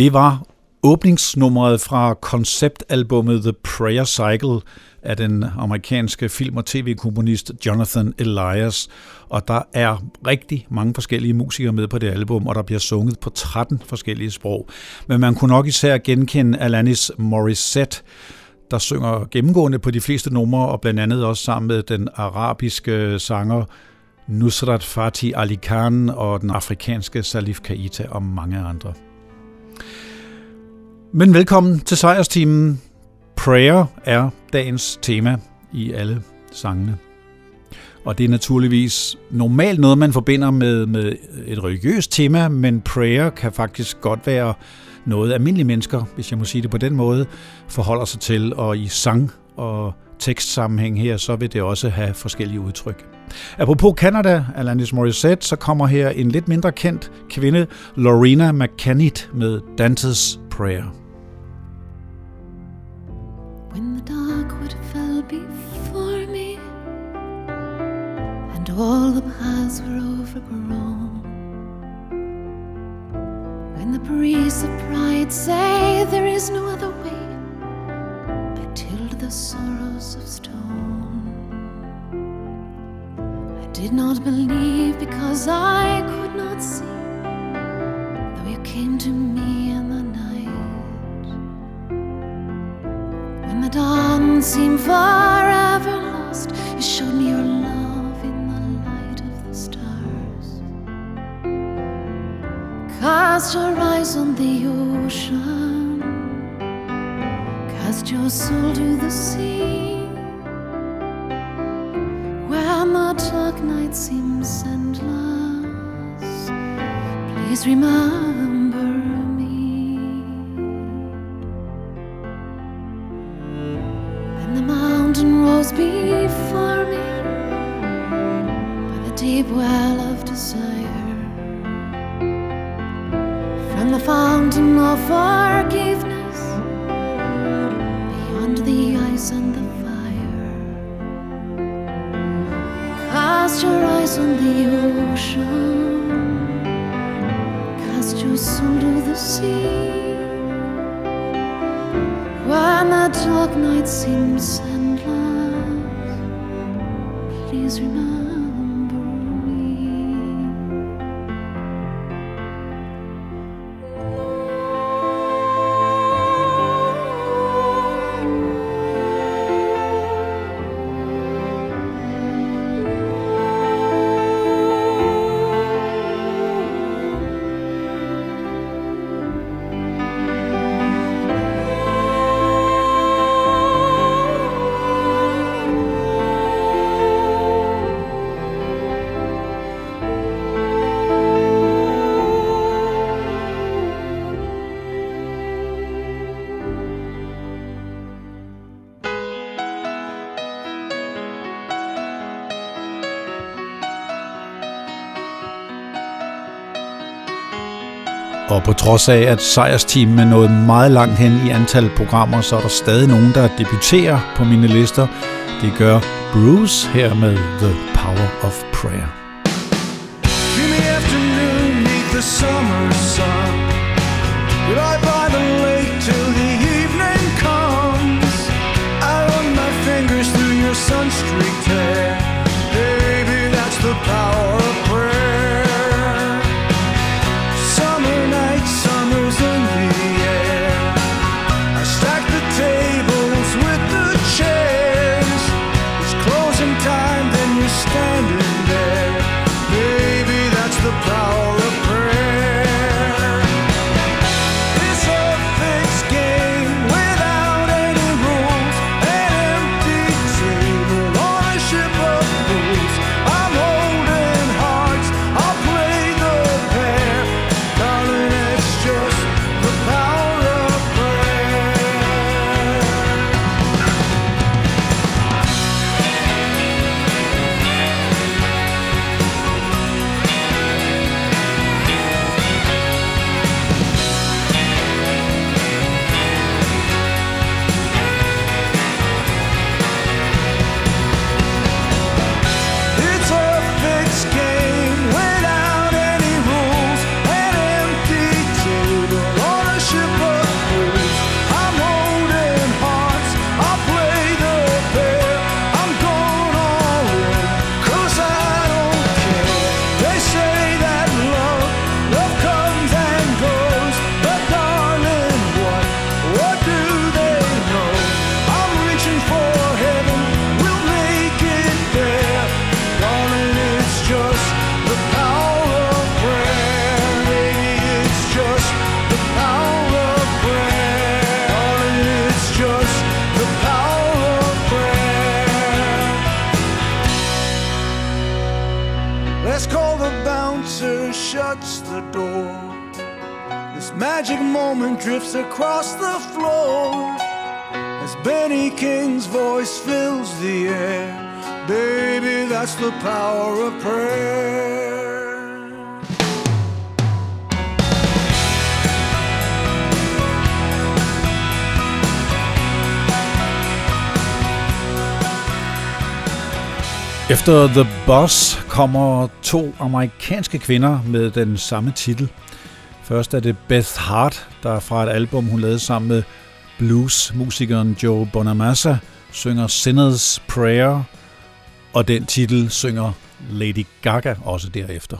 Det var åbningsnummeret fra konceptalbummet The Prayer Cycle af den amerikanske film- og tv-komponist Jonathan Elias. Og der er rigtig mange forskellige musikere med på det album, og der bliver sunget på 13 forskellige sprog. Men man kunne nok især genkende Alanis Morissette, der synger gennemgående på de fleste numre, og blandt andet også sammen med den arabiske sanger Nusrat Fatih Ali Khan og den afrikanske Salif Keita og mange andre. Men velkommen til sejrsteamen. Prayer er dagens tema i alle sangene. Og det er naturligvis normalt noget, man forbinder med, med et religiøst tema, men prayer kan faktisk godt være noget, almindelige mennesker, hvis jeg må sige det på den måde, forholder sig til. Og i sang og tekstsammenhæng her, så vil det også have forskellige udtryk. Apropos Canada, Alanis Morissette, så kommer her en lidt mindre kendt kvinde, Lorena McKennitt, med Dante's Prayer. When the dark would fell before me And all the paths were overgrown When the breeze of pride say there is no other way the sorrows of stone. I did not believe because I could not see Though you came to me in the night. When the dawn seemed forever lost You showed me your love in the light of the stars. Cast your eyes on the ocean Cast your soul to the sea. When the dark night seems endless. Please remember på trods af, at sejrsteamen er nået meget langt hen i antal programmer, så er der stadig nogen, der debuterer på mine lister. Det gør Bruce her med The Power of Prayer. Jimmy afternoon the summer the power of prayer. Efter The Boss kommer to amerikanske kvinder med den samme titel – Først er det Beth Hart, der er fra et album, hun lavede sammen med bluesmusikeren Joe Bonamassa, synger Sinner's Prayer, og den titel synger Lady Gaga også derefter.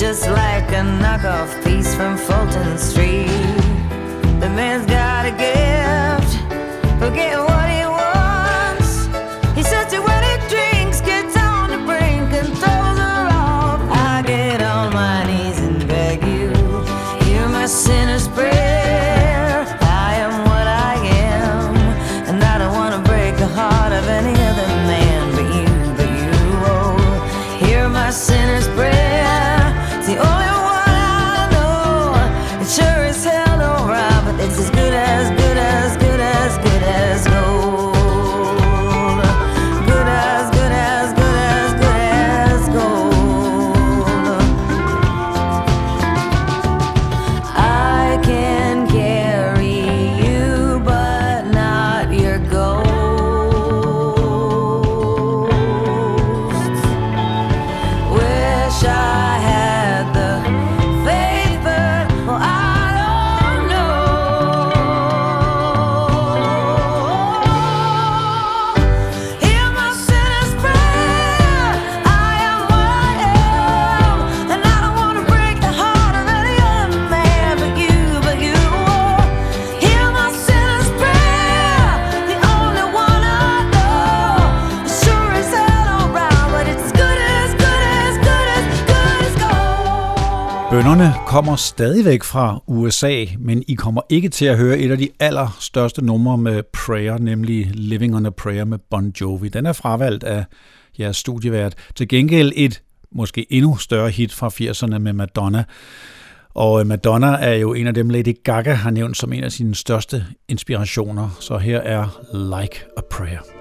just like a knockoff piece from Fulton Street. The man's got a gift, Forget. Bønderne kommer stadigvæk fra USA, men I kommer ikke til at høre et af de allerstørste numre med Prayer, nemlig Living on a Prayer med Bon Jovi. Den er fravalgt af jeres studievært. Til gengæld et måske endnu større hit fra 80'erne med Madonna. Og øh, Madonna er jo en af dem, Lady Gaga har nævnt som en af sine største inspirationer. Så her er Like a Prayer.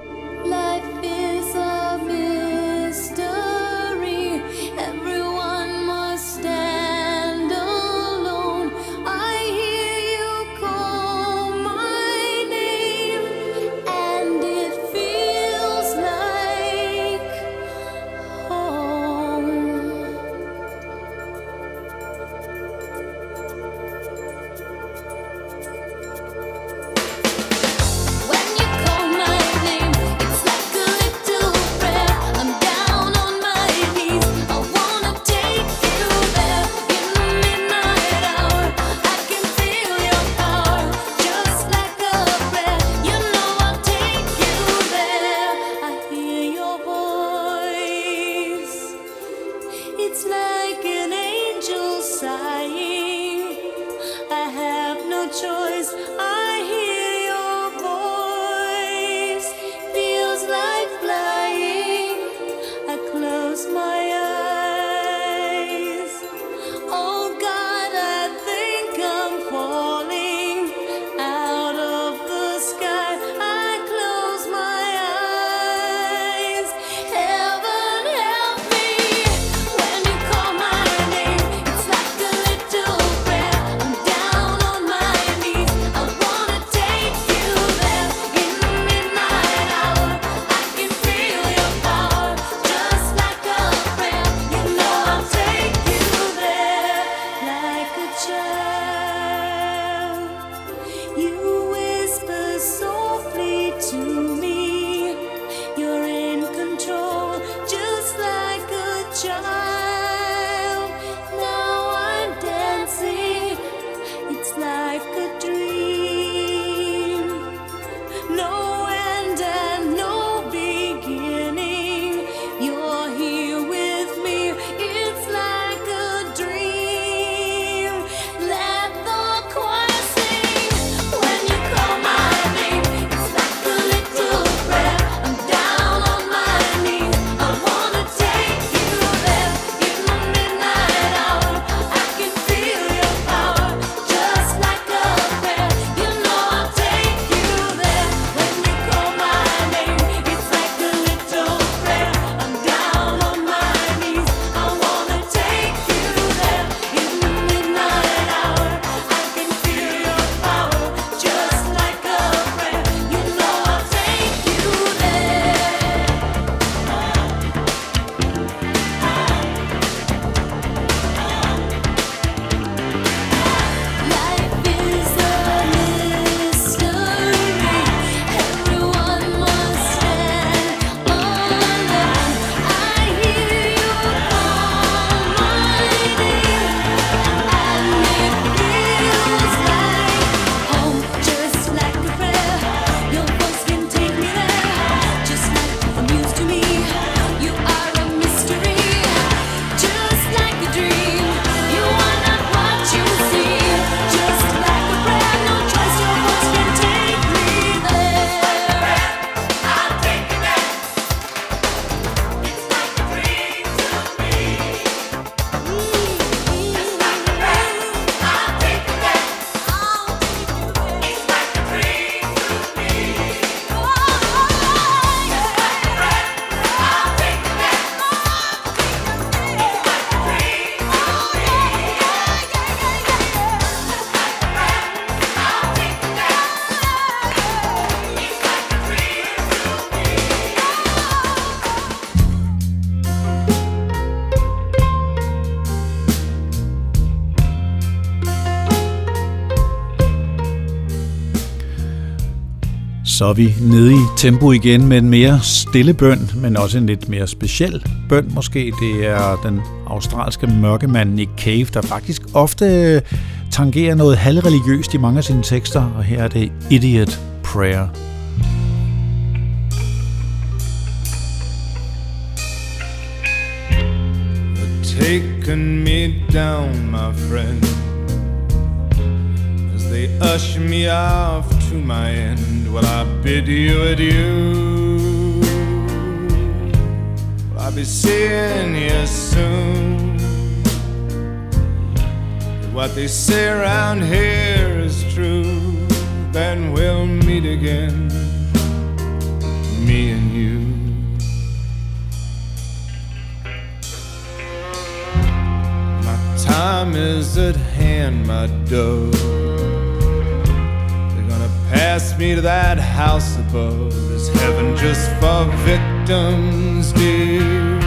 Så er vi nede i tempo igen med en mere stille bøn, men også en lidt mere speciel bøn måske. Det er den australske mørkemand Nick Cave, der faktisk ofte øh, tangerer noget halvreligiøst i mange af sine tekster, og her er det Idiot Prayer. Taken me down, my friend, as they usher me off to my end. Will I bid you adieu? Will I be seeing you soon? If what they say around here is true, then we'll meet again, me and you. My time is at hand, my dove pass me to that house above. Is heaven just for victims, dear?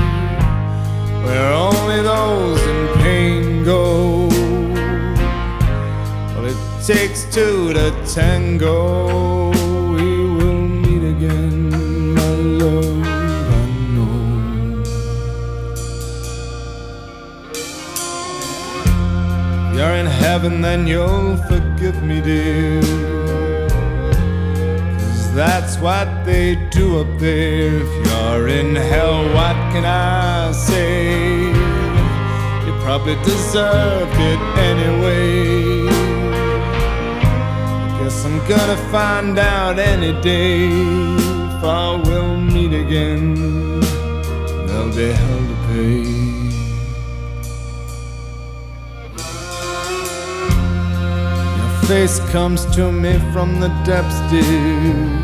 Where only those in pain go. Well, it takes two to tango. We will meet again, my love. I know. You're in heaven, then you'll forgive me, dear that's what they do up there. If you're in hell, what can I say? You probably deserved it anyway. Guess I'm gonna find out any day if I will meet again. There'll be hell to pay. Your face comes to me from the depths, dear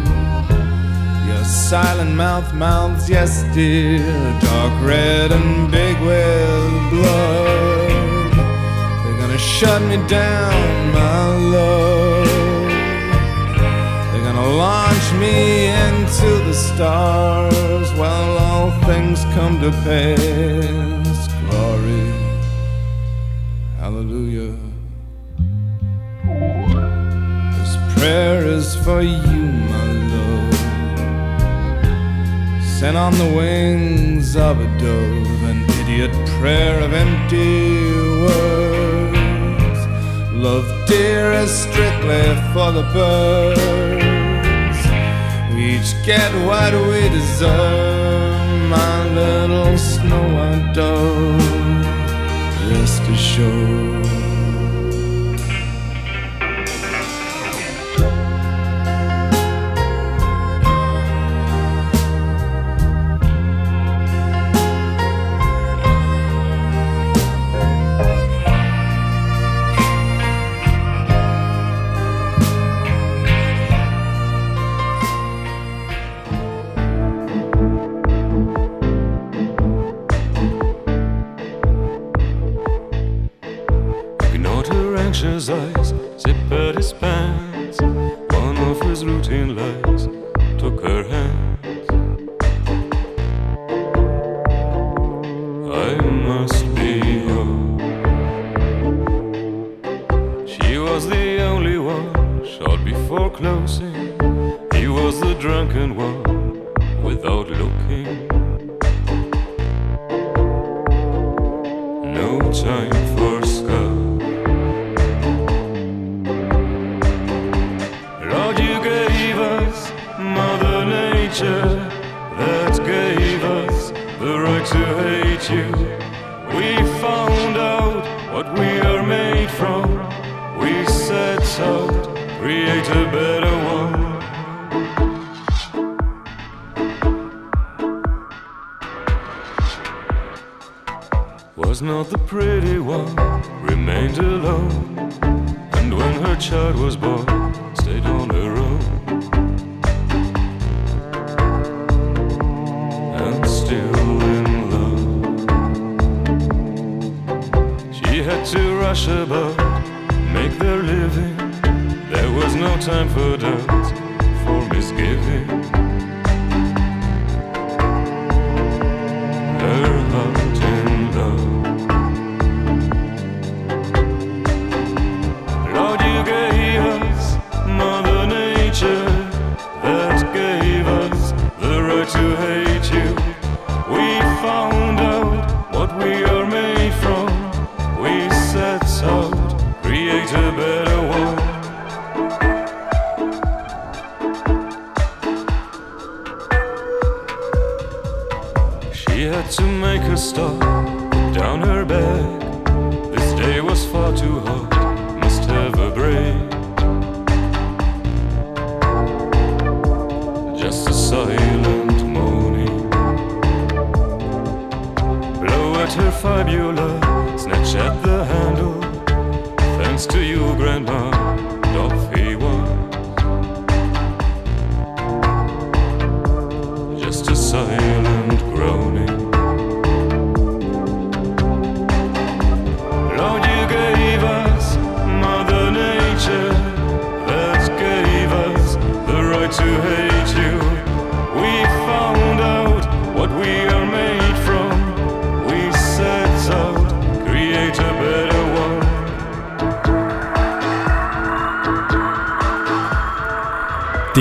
silent mouth mouths, yes, dear, dark red and big with blood. They're gonna shut me down, my love. They're gonna launch me into the stars while all things come to pass. Glory, hallelujah. This prayer is for you, sent on the wings of a dove, an idiot prayer of empty words. Love, dear, is strictly for the birds. We each get what we deserve, my little snow white dove. Rest assured. sein.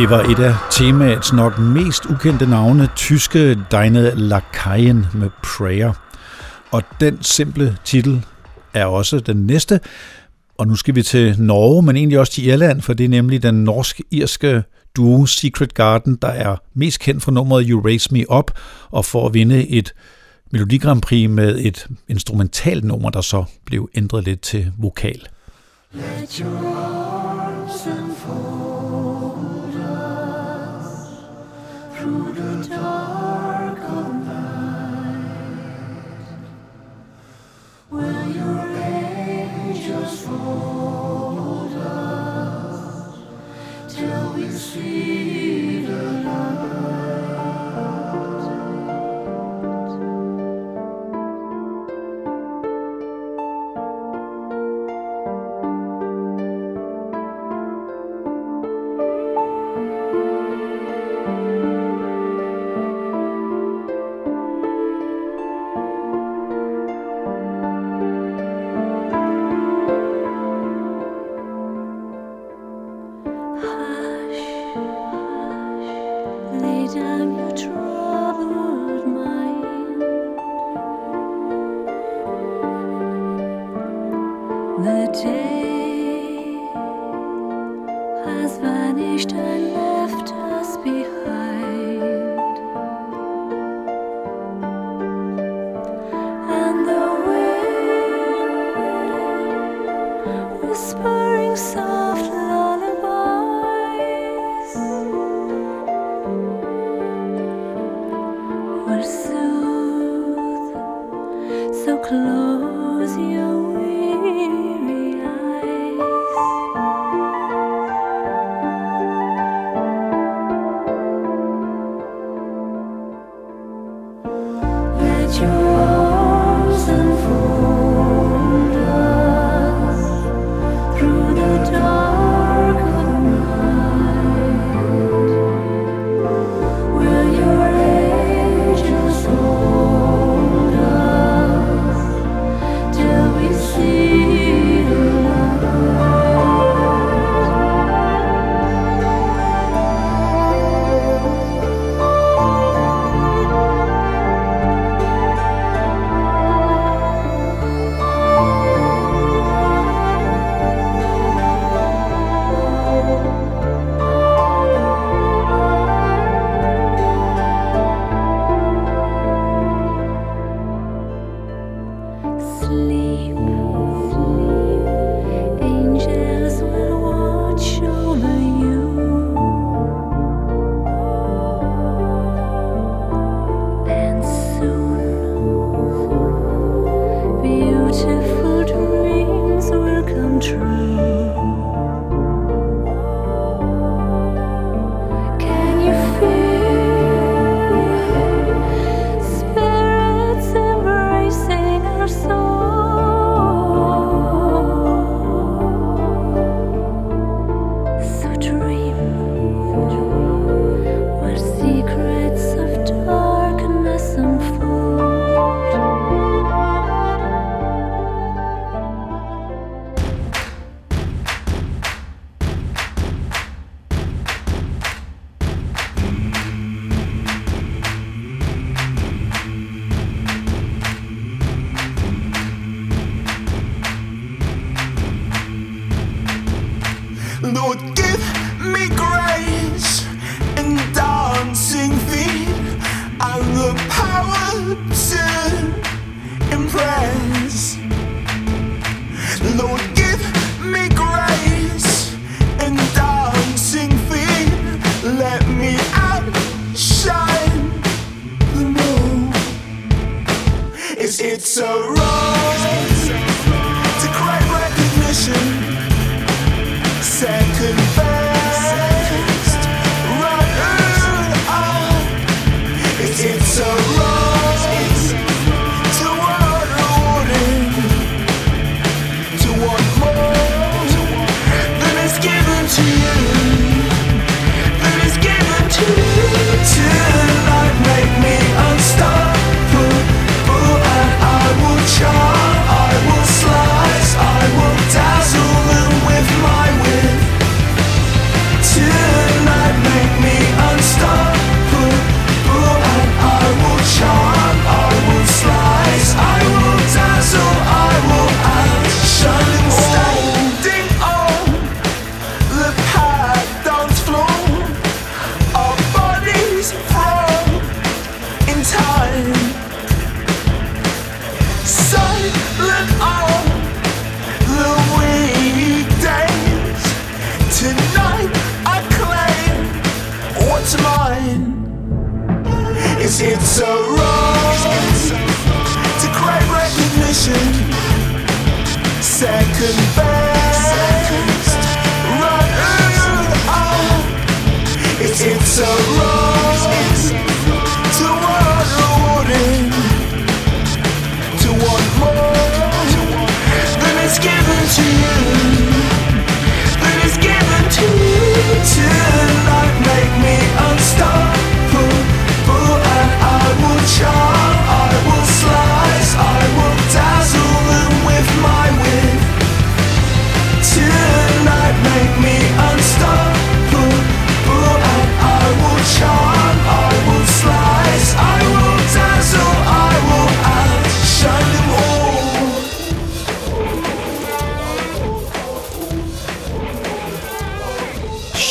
Det var et af temaets nok mest ukendte navne, tyske Deine Lakaien med Prayer. Og den simple titel er også den næste. Og nu skal vi til Norge, men egentlig også til Irland, for det er nemlig den norsk-irske duo Secret Garden, der er mest kendt for nummeret You Raise Me Up, og for at vinde et Melodi Grand Prix med et instrumentalt nummer, der så blev ændret lidt til vokal. Let your arms Will your angels fold us till we see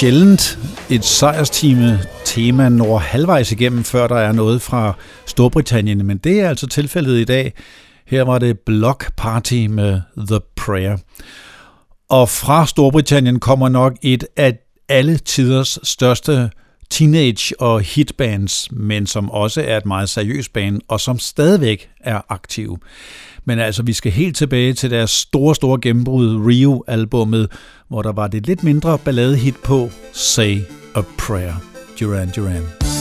sjældent et sejrstime tema når halvvejs igennem, før der er noget fra Storbritannien, men det er altså tilfældet i dag. Her var det Block Party med The Prayer. Og fra Storbritannien kommer nok et af alle tiders største teenage- og hitbands, men som også er et meget seriøst band, og som stadigvæk er aktiv. Men altså, vi skal helt tilbage til deres store, store gennembrud, Rio-albummet, hvor der var det lidt mindre ballade-hit på Say a Prayer, Duran Duran.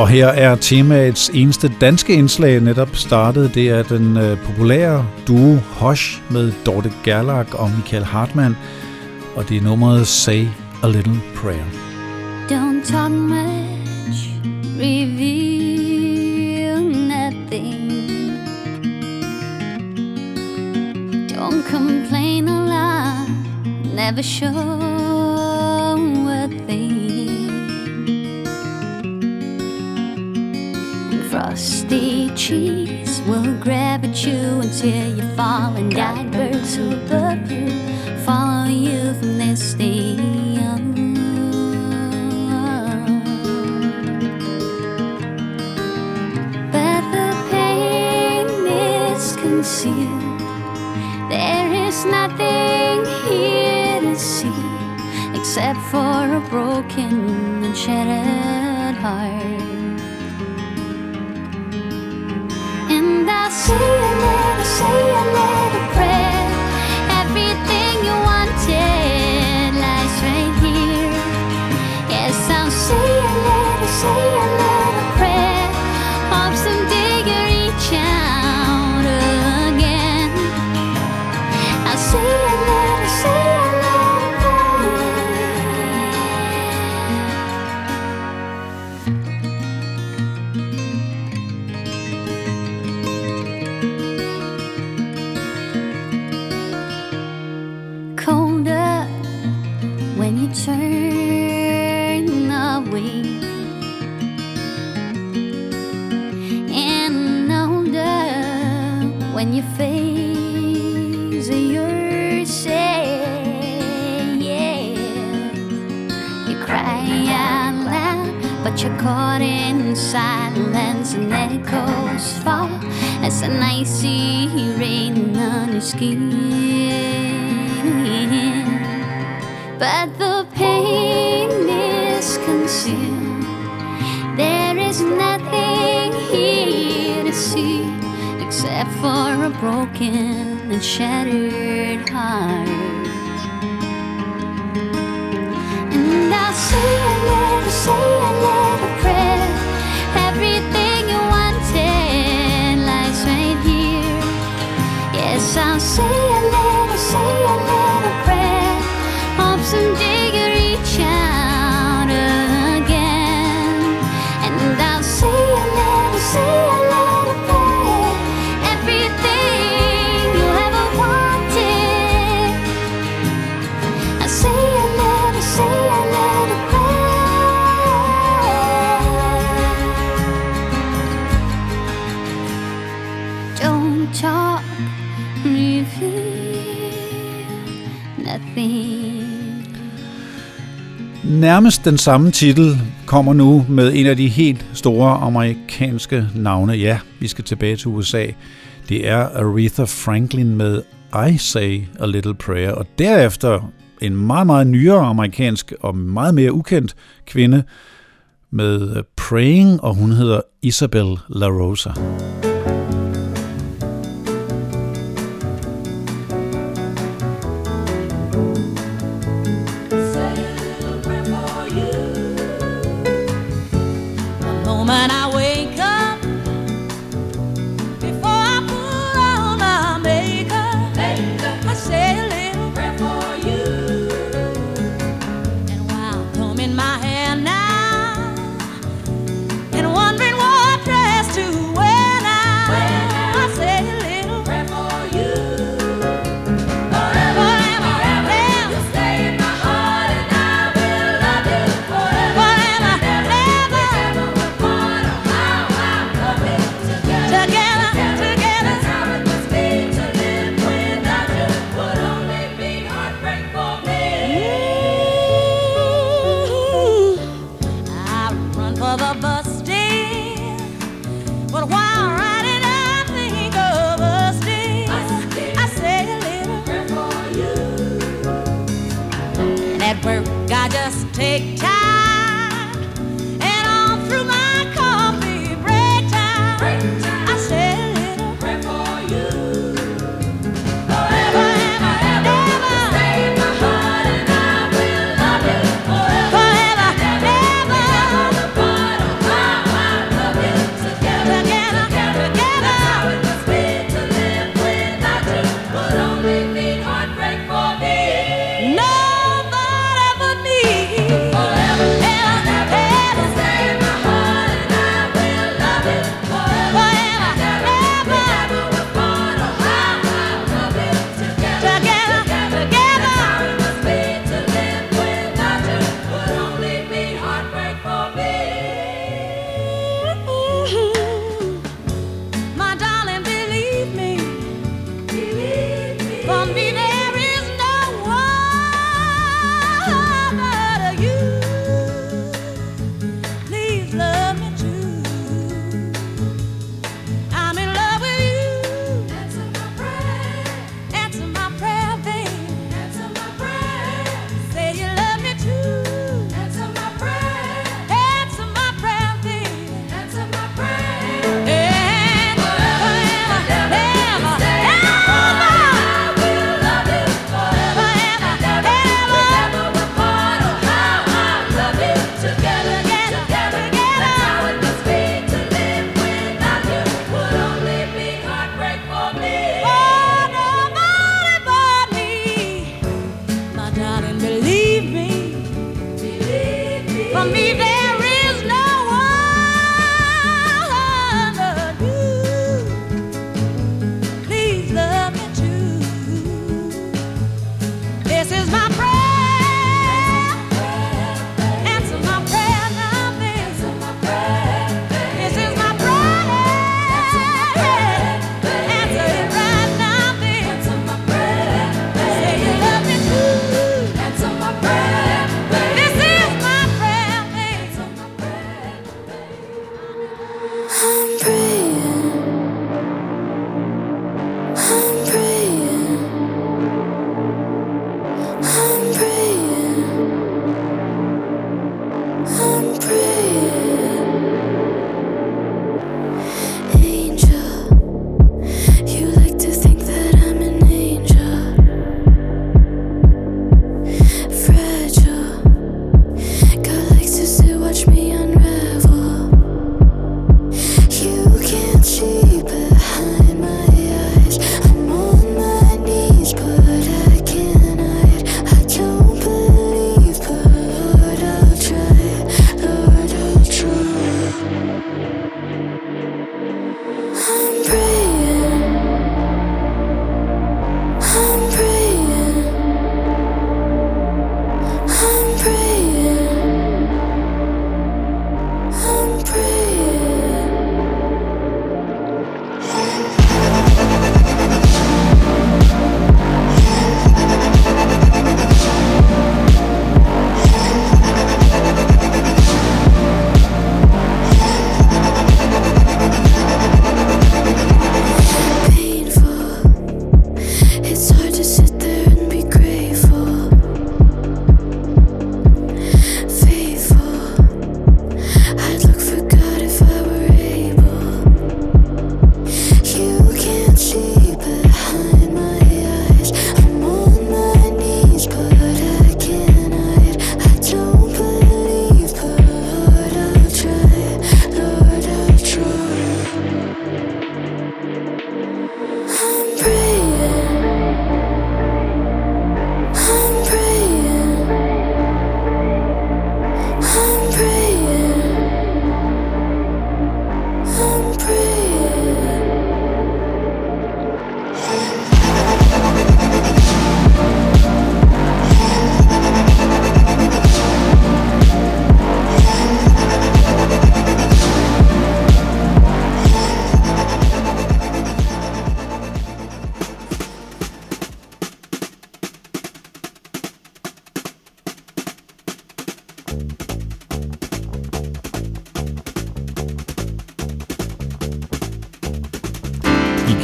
Og her er temaets eneste danske indslag netop startet. Det er den øh, populære duo Hosh med Dorte Gerlach og Michael Hartmann. Og det er nummeret Say a Little Prayer. Don't talk much, reveal nothing. Don't complain a lot, never show a thing. Frosty cheese will grab at you until you fall and of the blue follow you from this on. But the pain is concealed. There is nothing here to see except for a broken and shattered heart. never say I see say I Nærmest den samme titel kommer nu med en af de helt store amerikanske navne. Ja, vi skal tilbage til USA. Det er Aretha Franklin med I Say a Little Prayer, og derefter en meget, meget nyere amerikansk og meget mere ukendt kvinde med øh, Praying, og hun hedder Isabel La Rosa.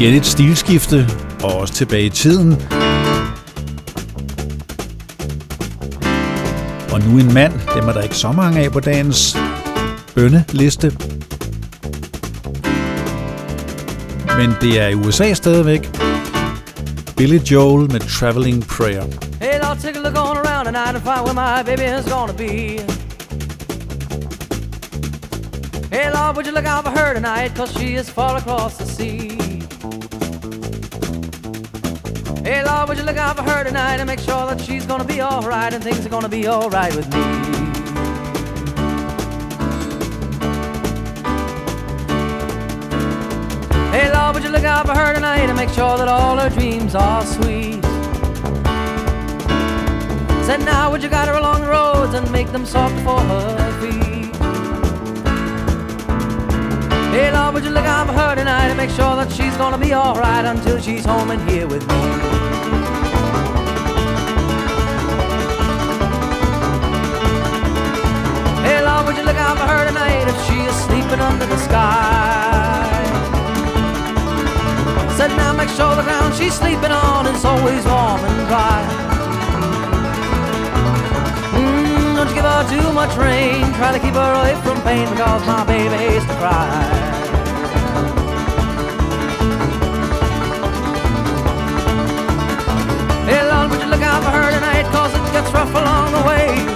Igen et stilskifte, og også tilbage i tiden. Og nu en mand, dem er der ikke så mange af på dagens bønneliste. Men det er i USA stadigvæk. Billy Joel med Traveling Prayer. Hey, I'll take a look on around tonight and find where my baby is gonna be. Hey, Lord, would you look out for her tonight? Cause she is far across the sea. Hey, Lord, would you look out for her tonight and make sure that she's gonna be alright and things are gonna be alright with me. Hey, Lord, would you look out for her tonight and make sure that all her dreams are sweet? Said now, would you guide her along the roads and make them soft for her feet? Hey, Lord, would you look out for her tonight and make sure that she's gonna be alright until she's home and here with me? Under the sky? Said now, make sure the ground she's sleeping on is always warm and dry. Mm, don't you give her too much rain. Try to keep her away from pain because my baby hates to cry. Hey, Lord, would you look out for her tonight? Cause it gets rough along the way.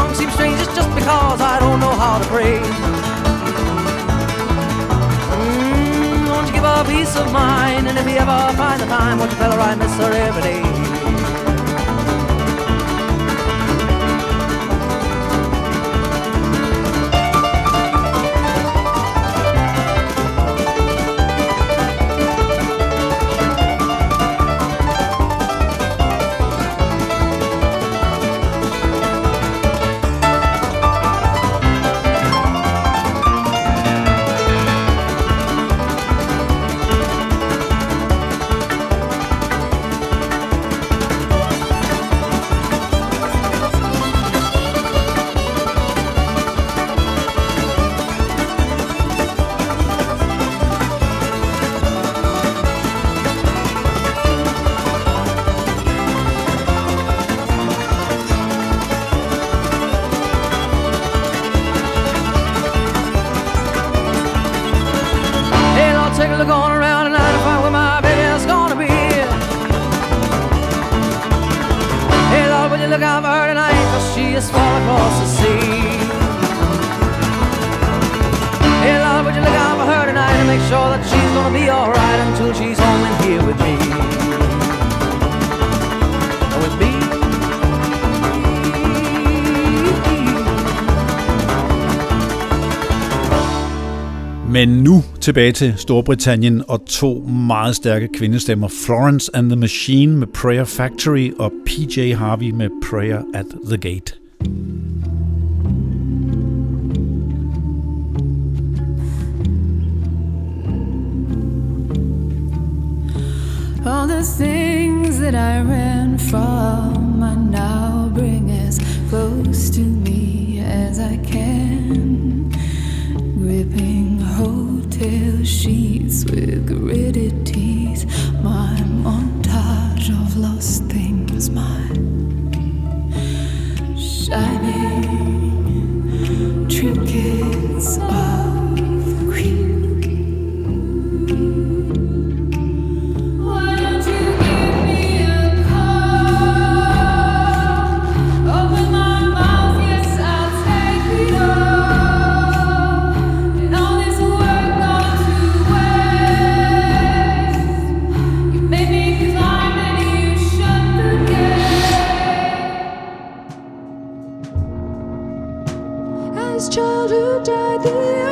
Song seems strange, it's just because I don't know how to pray. Mm, won't you give her peace of mind? And if you ever find the time, won't you tell her I miss her every day? Cause she is far across the sea. Hey, Lord, would you look out for her tonight and make sure that she's gonna be alright until she's home and here with me? With me. Men nu tilbage til Storbritannien og to meget stærke kvindestemmer. Florence and the Machine med Prayer Factory og PJ Harvey med Prayer at the Gate. All the things that I ran from, I now bring as close to me as I can. Gripping hotel sheets with gritted teeth, my montage of lost things, my shining trinkets of যদি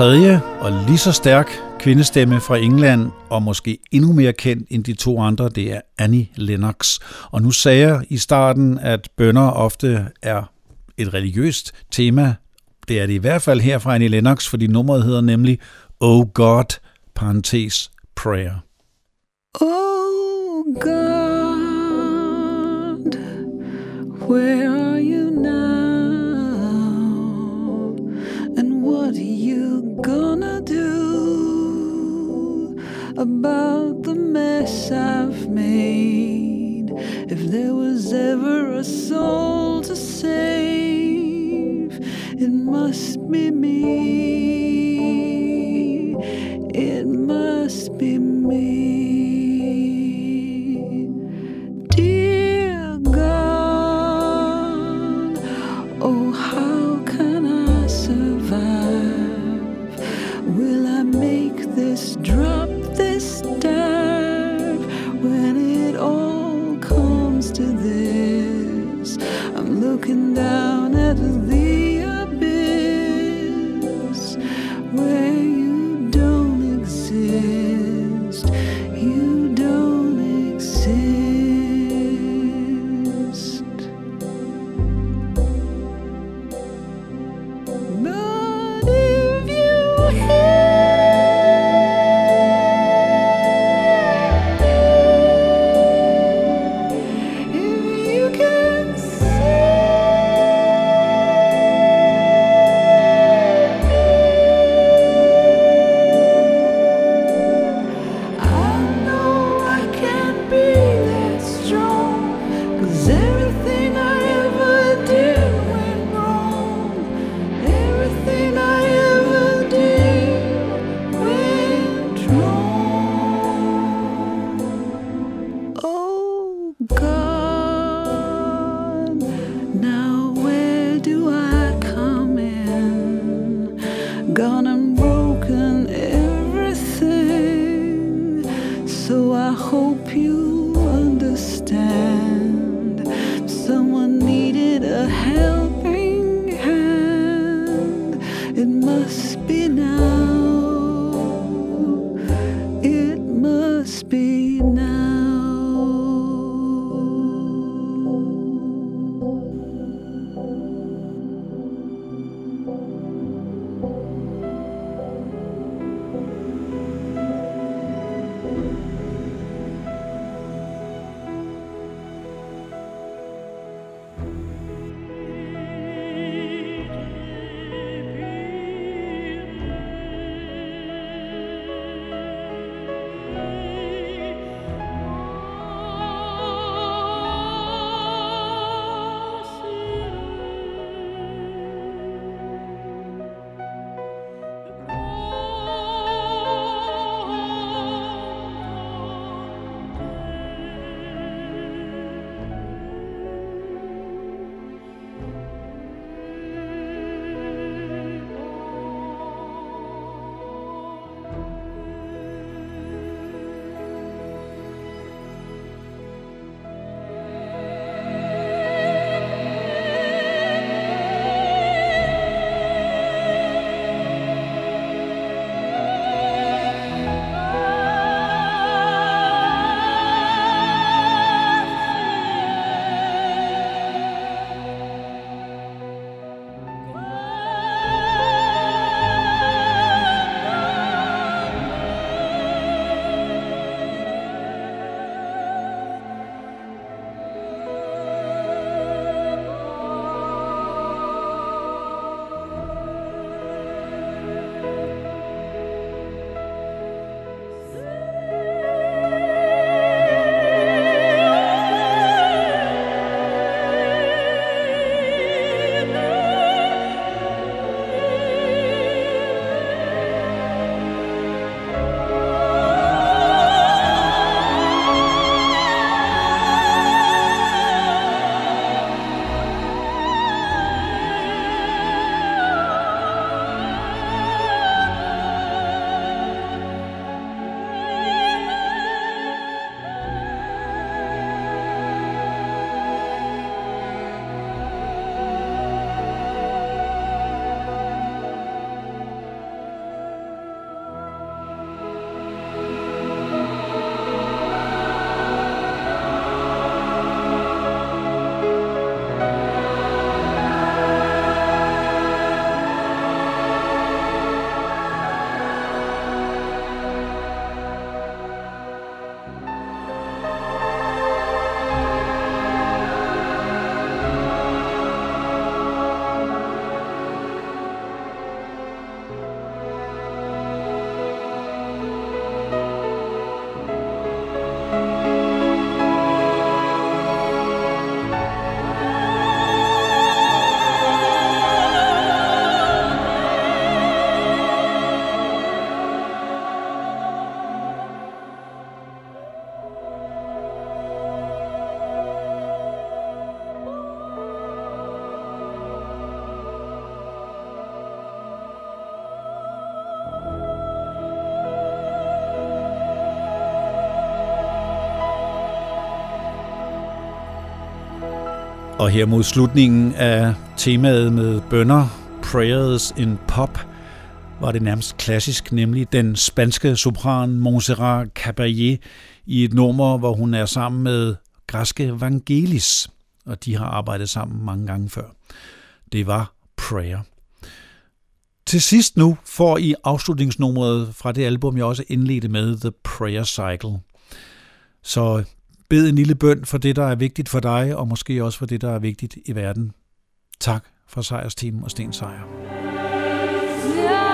tredje og lige så stærk kvindestemme fra England, og måske endnu mere kendt end de to andre, det er Annie Lennox. Og nu sagde jeg i starten, at bønder ofte er et religiøst tema. Det er det i hvert fald her fra Annie Lennox, fordi nummeret hedder nemlig Oh God, parentes, prayer. Oh God, where gonna do about the mess I've made? If there was ever a soul to save, it must be me. It must be me. Og her mod slutningen af temaet med bønder, prayers in pop, var det nærmest klassisk, nemlig den spanske sopran Montserrat Caballé i et nummer, hvor hun er sammen med græske Vangelis, og de har arbejdet sammen mange gange før. Det var Prayer. Til sidst nu får I afslutningsnummeret fra det album, jeg også indledte med, The Prayer Cycle. Så bed en lille bøn for det, der er vigtigt for dig, og måske også for det, der er vigtigt i verden. Tak for sejrsteam og Sten Sejr. Yeah.